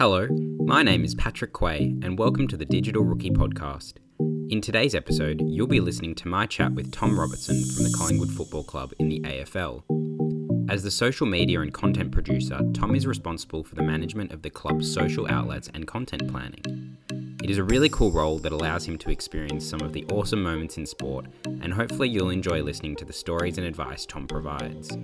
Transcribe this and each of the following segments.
Hello, my name is Patrick Quay, and welcome to the Digital Rookie Podcast. In today's episode, you'll be listening to my chat with Tom Robertson from the Collingwood Football Club in the AFL. As the social media and content producer, Tom is responsible for the management of the club's social outlets and content planning. It is a really cool role that allows him to experience some of the awesome moments in sport, and hopefully, you'll enjoy listening to the stories and advice Tom provides.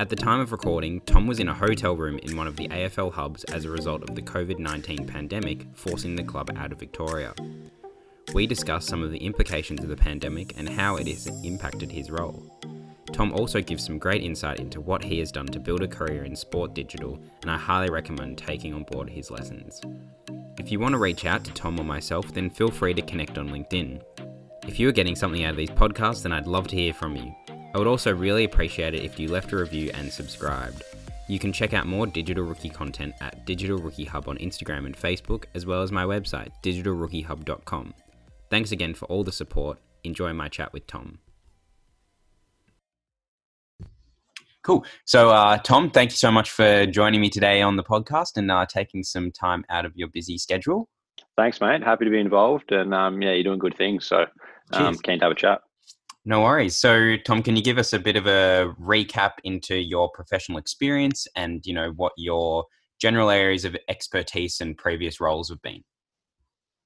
At the time of recording, Tom was in a hotel room in one of the AFL hubs as a result of the COVID 19 pandemic forcing the club out of Victoria. We discuss some of the implications of the pandemic and how it has impacted his role. Tom also gives some great insight into what he has done to build a career in sport digital, and I highly recommend taking on board his lessons. If you want to reach out to Tom or myself, then feel free to connect on LinkedIn. If you are getting something out of these podcasts, then I'd love to hear from you. I would also really appreciate it if you left a review and subscribed. You can check out more Digital Rookie content at Digital Rookie Hub on Instagram and Facebook, as well as my website, digitalrookiehub.com. Thanks again for all the support. Enjoy my chat with Tom. Cool. So, uh, Tom, thank you so much for joining me today on the podcast and uh, taking some time out of your busy schedule. Thanks, mate. Happy to be involved. And um, yeah, you're doing good things. So, um, keen to have a chat. No worries. So, Tom, can you give us a bit of a recap into your professional experience and you know what your general areas of expertise and previous roles have been?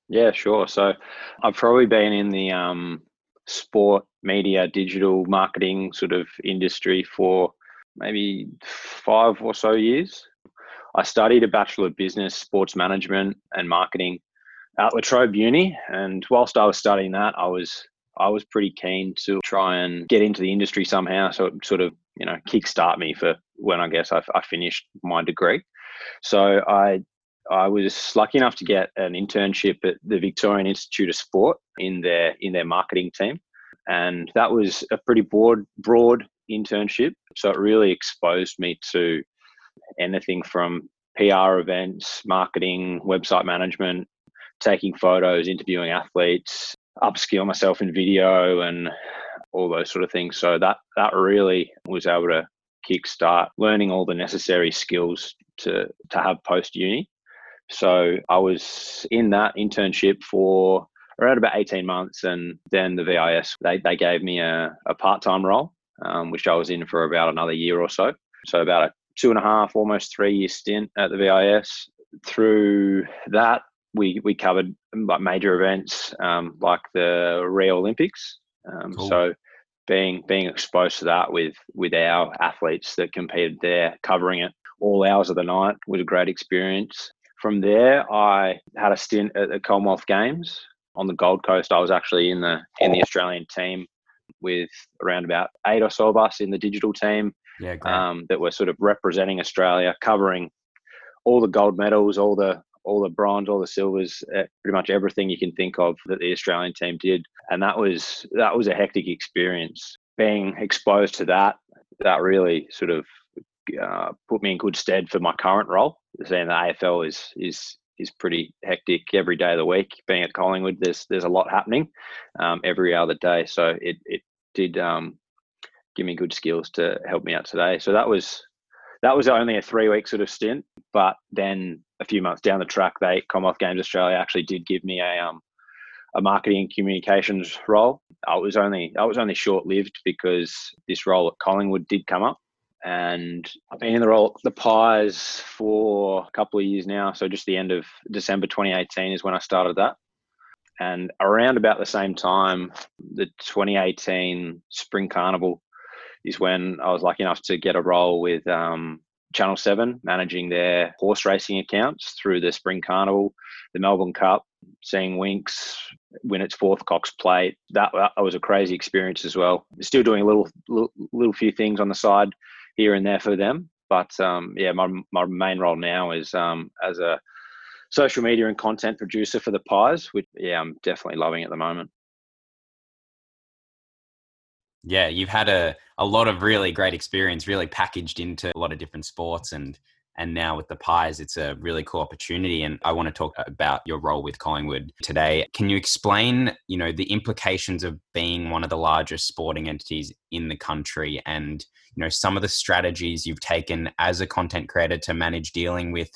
Yeah, sure. So, I've probably been in the um, sport, media, digital marketing sort of industry for maybe five or so years. I studied a Bachelor of Business, Sports Management, and Marketing at La Trobe Uni. And whilst I was studying that, I was I was pretty keen to try and get into the industry somehow. So it sort of, you know, kickstart me for when I guess I, I finished my degree. So I I was lucky enough to get an internship at the Victorian Institute of Sport in their in their marketing team, and that was a pretty broad broad internship. So it really exposed me to anything from PR events, marketing, website management, taking photos, interviewing athletes, upskill myself in video and all those sort of things. So that that really was able to kickstart learning all the necessary skills to to have post uni. So I was in that internship for around about 18 months and then the VIS they, they gave me a, a part-time role um, which I was in for about another year or so. So about a two and a half, almost three year stint at the VIS. Through that, we we covered like major events um, like the Rio Olympics. Um, cool. So being being exposed to that with with our athletes that competed there, covering it all hours of the night was a great experience. From there, I had a stint at the Commonwealth Games on the Gold Coast. I was actually in the in the Australian team with around about eight or so of us in the digital team yeah, um, that were sort of representing Australia, covering all the gold medals, all the all the bronze, all the silvers, uh, pretty much everything you can think of that the Australian team did, and that was that was a hectic experience. Being exposed to that, that really sort of uh, put me in good stead for my current role. Saying the AFL is is is pretty hectic every day of the week. Being at Collingwood, there's there's a lot happening um, every other day. So it it did um, give me good skills to help me out today. So that was that was only a three week sort of stint. But then a few months down the track, they Commonwealth Games Australia actually did give me a um, a marketing communications role. I was only I was only short lived because this role at Collingwood did come up, and I've been in the role the Pies for a couple of years now. So just the end of December 2018 is when I started that. And around about the same time, the 2018 Spring Carnival is when I was lucky enough to get a role with um, Channel 7, managing their horse racing accounts through the Spring Carnival, the Melbourne Cup, seeing Winx win its fourth Cox Plate. That, that was a crazy experience as well. Still doing a little, little, little few things on the side here and there for them. But um, yeah, my, my main role now is um, as a social media and content producer for the Pies, which yeah, I'm definitely loving at the moment. Yeah, you've had a, a lot of really great experience, really packaged into a lot of different sports and and now with the pies it's a really cool opportunity and i want to talk about your role with collingwood today can you explain you know the implications of being one of the largest sporting entities in the country and you know some of the strategies you've taken as a content creator to manage dealing with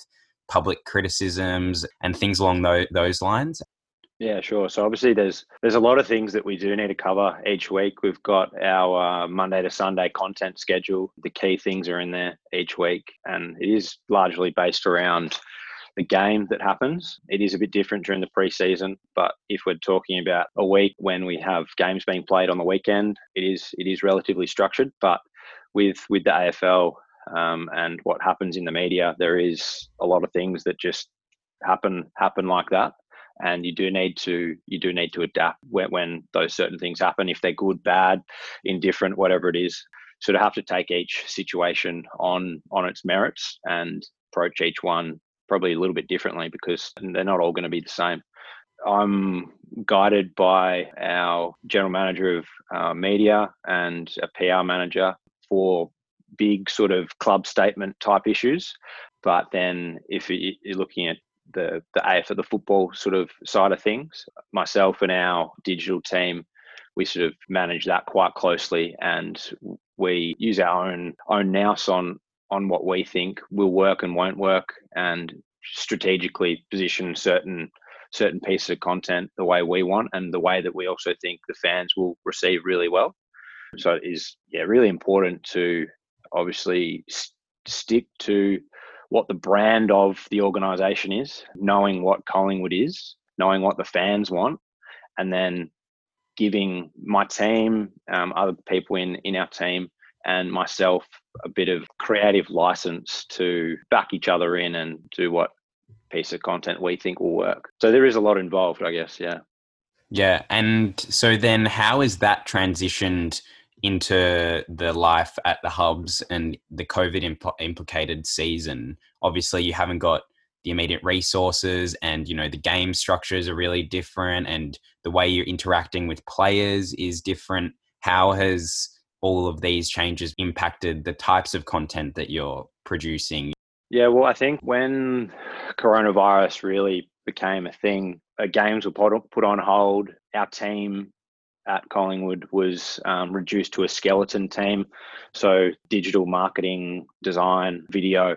public criticisms and things along those, those lines? Yeah, sure. So obviously, there's there's a lot of things that we do need to cover each week. We've got our uh, Monday to Sunday content schedule. The key things are in there each week, and it is largely based around the game that happens. It is a bit different during the preseason, but if we're talking about a week when we have games being played on the weekend, it is it is relatively structured. But with with the AFL um, and what happens in the media, there is a lot of things that just happen happen like that and you do need to you do need to adapt when, when those certain things happen if they're good bad indifferent whatever it is. Sort of have to take each situation on on its merits and approach each one probably a little bit differently because they're not all going to be the same. I'm guided by our general manager of uh, media and a pr manager for big sort of club statement type issues. But then if you're looking at the the AF of the football sort of side of things. Myself and our digital team, we sort of manage that quite closely, and we use our own own nous on on what we think will work and won't work, and strategically position certain certain pieces of content the way we want and the way that we also think the fans will receive really well. So it is yeah really important to obviously stick to what the brand of the organization is, knowing what Collingwood is, knowing what the fans want, and then giving my team, um, other people in, in our team, and myself a bit of creative license to back each other in and do what piece of content we think will work. So there is a lot involved, I guess. Yeah. Yeah. And so then how is that transitioned into the life at the hubs and the COVID impl- implicated season, obviously you haven't got the immediate resources and you know the game structures are really different and the way you're interacting with players is different. How has all of these changes impacted the types of content that you're producing? Yeah well i think when coronavirus really became a thing uh, games were put, put on hold. Our team at Collingwood was um, reduced to a skeleton team. So, digital marketing, design, video.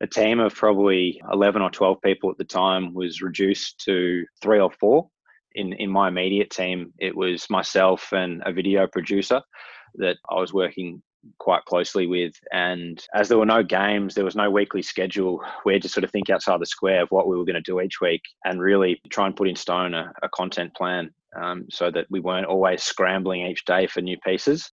A team of probably 11 or 12 people at the time was reduced to three or four. In, in my immediate team, it was myself and a video producer that I was working quite closely with. And as there were no games, there was no weekly schedule. We had to sort of think outside the square of what we were going to do each week and really try and put in stone a, a content plan um, so that we weren't always scrambling each day for new pieces.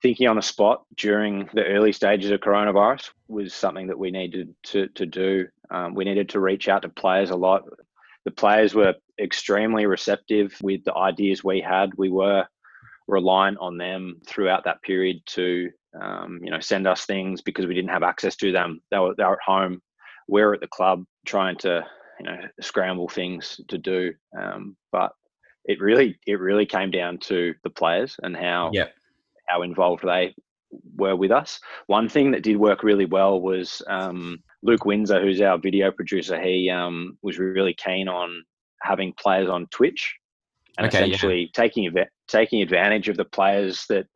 Thinking on the spot during the early stages of coronavirus was something that we needed to, to do. Um, we needed to reach out to players a lot. The players were extremely receptive with the ideas we had. We were reliant on them throughout that period to, um, you know, send us things because we didn't have access to them. They were, they were at home. We're at the club trying to, you know, scramble things to do. Um, but it really it really came down to the players and how yep. how involved they were with us. One thing that did work really well was um, Luke Windsor, who's our video producer. He um, was really keen on having players on Twitch and okay, essentially yeah. taking taking advantage of the players that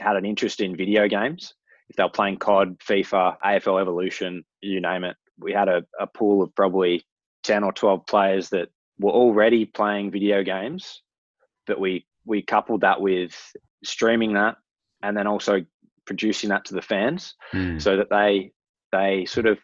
had an interest in video games. If they were playing COD, FIFA, AFL Evolution, you name it, we had a, a pool of probably ten or twelve players that were already playing video games, but we we coupled that with streaming that and then also producing that to the fans mm. so that they they sort of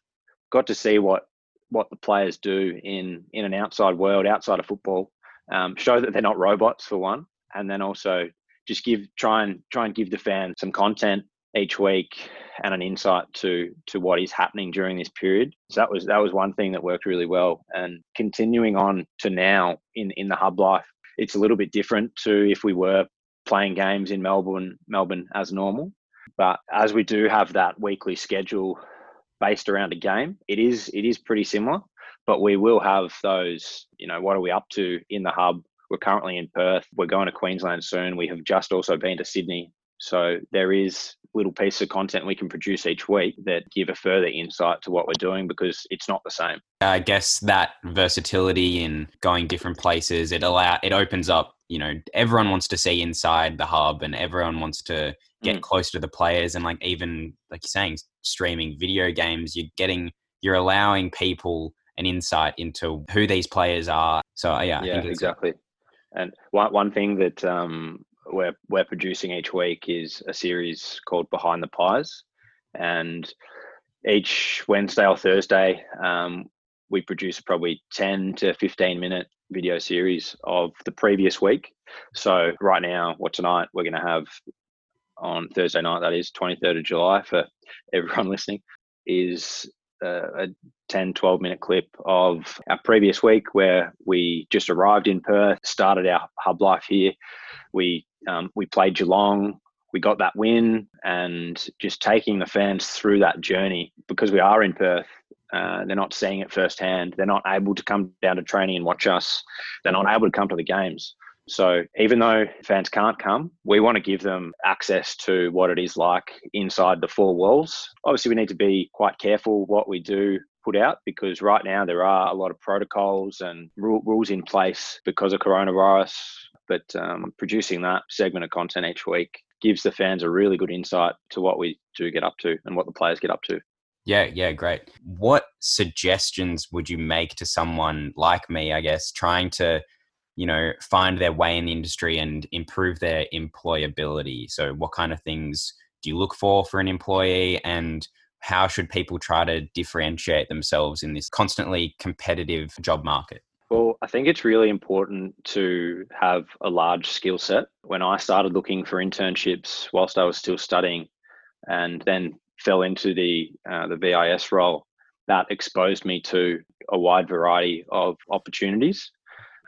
got to see what what the players do in in an outside world outside of football um, show that they're not robots for one and then also just give try and try and give the fans some content each week and an insight to to what is happening during this period. So that was that was one thing that worked really well. And continuing on to now in in the hub life, it's a little bit different to if we were playing games in Melbourne Melbourne as normal. But as we do have that weekly schedule based around a game, it is it is pretty similar. But we will have those, you know, what are we up to in the hub? We're currently in Perth. We're going to Queensland soon. We have just also been to Sydney so there is little pieces of content we can produce each week that give a further insight to what we're doing because it's not the same. I guess that versatility in going different places it allow it opens up. You know, everyone wants to see inside the hub, and everyone wants to get mm. close to the players, and like even like you're saying, streaming video games, you're getting you're allowing people an insight into who these players are. So uh, yeah, yeah, exactly. And one one thing that um, we're we're producing each week is a series called Behind the Pies, and each Wednesday or Thursday, um, we produce probably ten to fifteen minute video series of the previous week. So right now, what tonight we're going to have on Thursday night, that is 23rd of July for everyone listening, is a 10, 12 minute clip of our previous week where we just arrived in Perth, started our hub life here. We, um, we played Geelong, we got that win, and just taking the fans through that journey because we are in Perth. Uh, they're not seeing it firsthand. They're not able to come down to training and watch us. They're not able to come to the games. So even though fans can't come, we want to give them access to what it is like inside the four walls. Obviously, we need to be quite careful what we do put out because right now there are a lot of protocols and rules in place because of coronavirus. But um, producing that segment of content each week gives the fans a really good insight to what we do get up to and what the players get up to. Yeah, yeah, great. What suggestions would you make to someone like me, I guess, trying to you know find their way in the industry and improve their employability. So what kind of things do you look for for an employee? And how should people try to differentiate themselves in this constantly competitive job market? Well, I think it's really important to have a large skill set. When I started looking for internships whilst I was still studying, and then fell into the uh, the VIS role, that exposed me to a wide variety of opportunities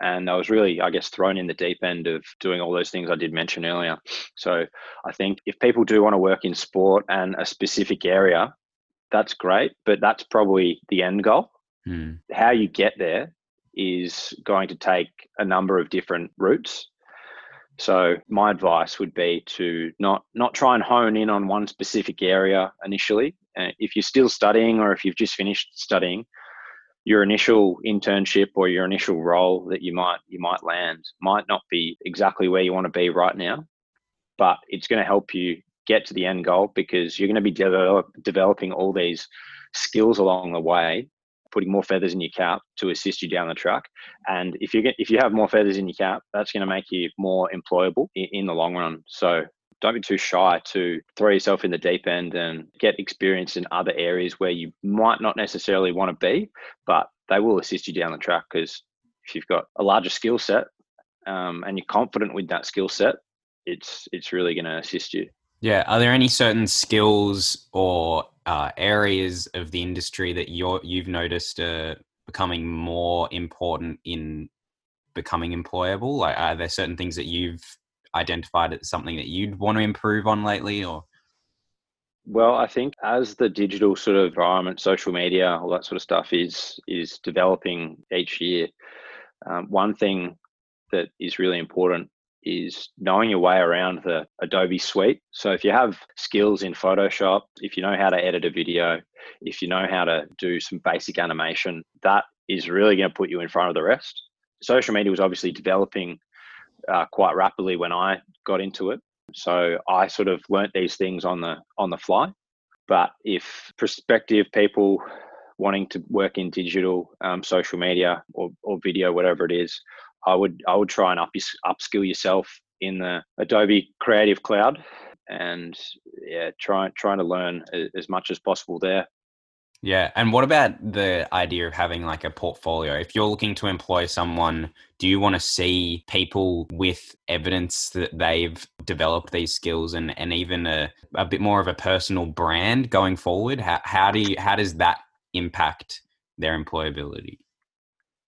and I was really, I guess, thrown in the deep end of doing all those things I did mention earlier. So I think if people do want to work in sport and a specific area, that's great, but that's probably the end goal. Hmm. How you get there is going to take a number of different routes. So my advice would be to not not try and hone in on one specific area initially. Uh, if you're still studying or if you've just finished studying, your initial internship or your initial role that you might you might land might not be exactly where you want to be right now but it's going to help you get to the end goal because you're going to be develop, developing all these skills along the way putting more feathers in your cap to assist you down the track. And if you get if you have more feathers in your cap that's going to make you more employable in, in the long run. So don't be too shy to throw yourself in the deep end and get experience in other areas where you might not necessarily want to be, but they will assist you down the track because if you've got a larger skill set um, and you're confident with that skill set, it's it's really going to assist you. Yeah. Are there any certain skills or uh, areas of the industry that you're you've noticed uh, becoming more important in becoming employable? Like, are there certain things that you've identified as something that you'd want to improve on lately or well, I think as the digital sort of environment, social media, all that sort of stuff is is developing each year. Um, one thing that is really important is knowing your way around the Adobe suite. So if you have skills in Photoshop, if you know how to edit a video, if you know how to do some basic animation, that is really going to put you in front of the rest. Social media was obviously developing uh, quite rapidly when I got into it. So I sort of learnt these things on the on the fly. But if prospective people wanting to work in digital, um, social media, or, or video, whatever it is, I would I would try and up upskill yourself in the Adobe Creative Cloud, and yeah, try trying to learn as much as possible there. Yeah. And what about the idea of having like a portfolio? If you're looking to employ someone, do you want to see people with evidence that they've developed these skills and, and even a, a bit more of a personal brand going forward? How, how do you, how does that impact their employability?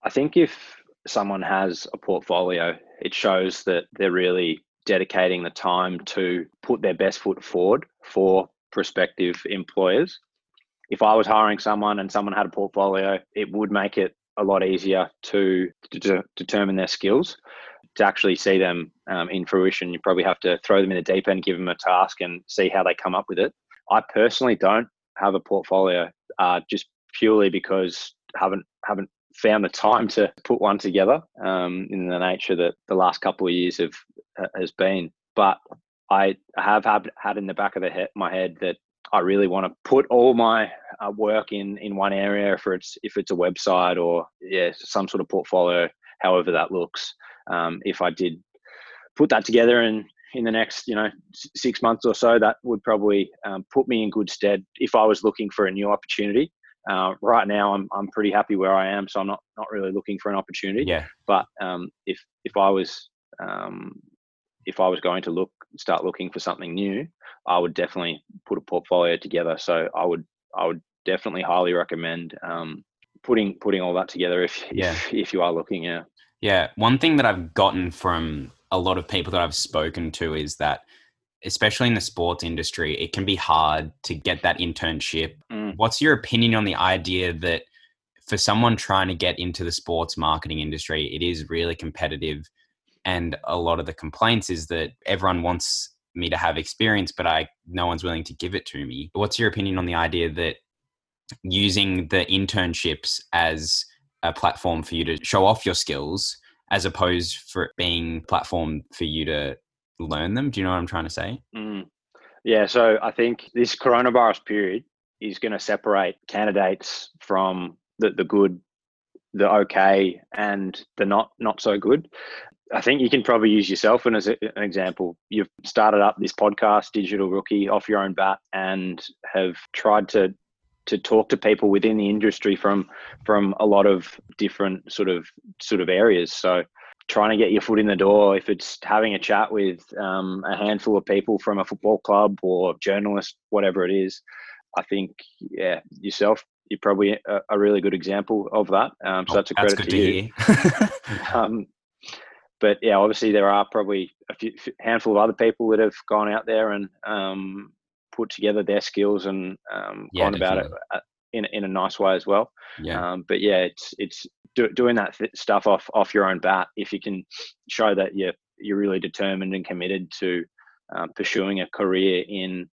I think if someone has a portfolio, it shows that they're really dedicating the time to put their best foot forward for prospective employers if I was hiring someone and someone had a portfolio, it would make it a lot easier to, to determine their skills. To actually see them um, in fruition, you probably have to throw them in the deep end, give them a task, and see how they come up with it. I personally don't have a portfolio, uh, just purely because haven't haven't found the time to put one together um, in the nature that the last couple of years have has been. But I have had, had in the back of the head, my head that I really want to put all my uh, work in in one area, if it's if it's a website or yeah some sort of portfolio, however that looks. Um, if I did put that together and in the next you know six months or so, that would probably um, put me in good stead if I was looking for a new opportunity. Uh, right now, I'm I'm pretty happy where I am, so I'm not not really looking for an opportunity. Yeah. But um, if if I was um, if I was going to look start looking for something new, I would definitely put a portfolio together. So I would I would definitely highly recommend um, putting putting all that together if Yeah. if, if you are looking. Yeah. Yeah, one thing that I've gotten from a lot of people that I've spoken to is that, especially in the sports industry, it can be hard to get that internship. Mm. What's your opinion on the idea that for someone trying to get into the sports marketing industry, it is really competitive? And a lot of the complaints is that everyone wants me to have experience, but I no one's willing to give it to me. What's your opinion on the idea that using the internships as a platform for you to show off your skills as opposed for it being platform for you to learn them do you know what i'm trying to say Mm. Yeah, so I think this coronavirus period is going to separate candidates from the, the good, the okay, and the not not so good. I think you can probably use yourself as an example. You've started up this podcast, Digital Rookie, off your own bat, and have tried to to talk to people within the industry from from a lot of different sort of sort of areas. So trying to get your foot in the door, if it's having a chat with um, a handful of people from a football club or journalist, whatever it is, I think, yeah, yourself, you're probably a, a really good example of that. Um, so Oh, that's a credit good to, you. hear Um, but yeah, obviously there are probably a few, handful of other people that have gone out there and um, put together their skills and um, Yeah, gone about it uh, in in a nice way as well. yeah Um, but yeah, it's it's do, doing that th- stuff off off your own bat. If you can show that you're you're really determined and committed to um, pursuing a career in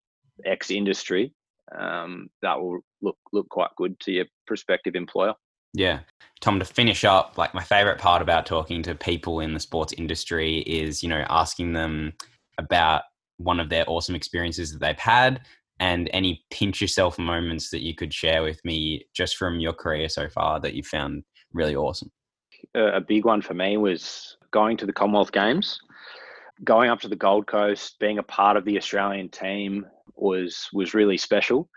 X industry, um, that will look look quite good to your prospective employer. Yeah. Tom, to finish up, like my favorite part about talking to people in the sports industry is, you know, asking them about one of their awesome experiences that they've had and any pinch yourself moments that you could share with me just from your career so far that you found really awesome. a big one for me was going to the Commonwealth Games, going up to the Gold Coast, being a part of the Australian team was was really special.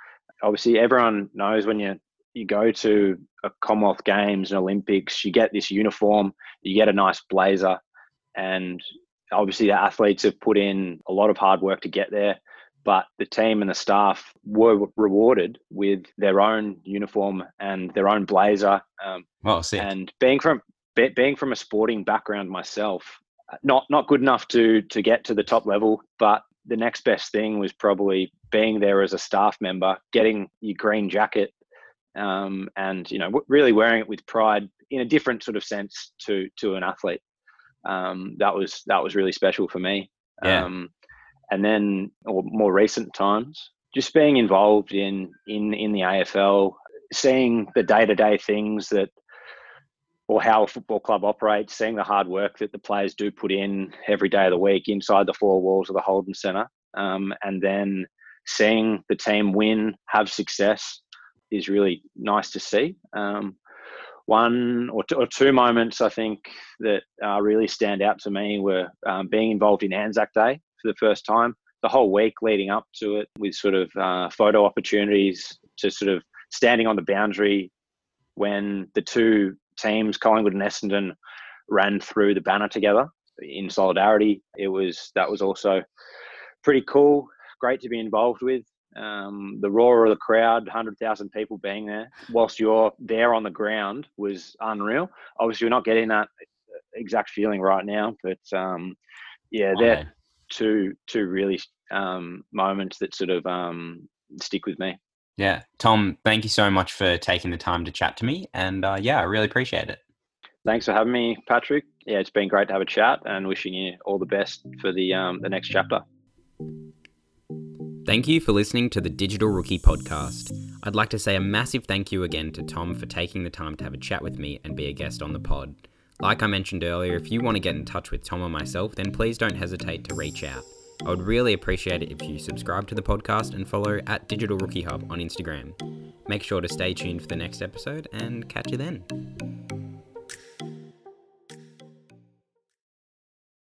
Obviously, everyone knows when you you go to a Commonwealth Games and Olympics, you get this uniform, you get a nice blazer, and obviously the athletes have put in a lot of hard work to get there. But the team and the staff were rewarded with their own uniform and their own blazer. Um, Well, sick. and being from be- being from a sporting background myself not not good enough to to get to the top level but the next best thing was probably being there as a staff member getting your green jacket um, and you know really wearing it with pride in a different sort of sense to to an athlete um, that was that was really special for me Yeah. um, and then or more recent times just being involved in in in the AFL seeing the day-to-day things that or how a football club operates, seeing the hard work that the players do put in every day of the week inside the four walls of the Holden Centre, um, and then seeing the team win, have success, is really nice to see. Um, one or two, or two moments I think that uh, really stand out to me were um, being involved in Anzac Day for the first time. The whole week leading up to it, with sort of uh, photo opportunities to sort of standing on the boundary when the two teams, Collingwood and Essendon, ran through the banner together in solidarity. It was that was also pretty cool, great to be involved with. Um, the roar of the crowd, 100,000 people being there, whilst you're there on the ground, was unreal. Obviously, we're not getting that exact feeling right now, but um, yeah, One they're two two really um, moments that sort of um, stick with me. Yeah. Tom, thank you so much for taking the time to chat to me. And uh, yeah, I really appreciate it. Thanks for having me, Patrick. Yeah, it's been great to have a chat, and wishing you all the best for the um, the next chapter. Thank you for listening to the Digital Rookie podcast. I'd like to say a massive thank you again to Tom for taking the time to have a chat with me and be a guest on the pod. Like I mentioned earlier, if you want to get in touch with Tom or myself, then please don't hesitate to reach out. I would really appreciate it if you subscribe to the podcast and follow at Digital Rookie Hub on Instagram. Make sure to stay tuned for the next episode and catch you then.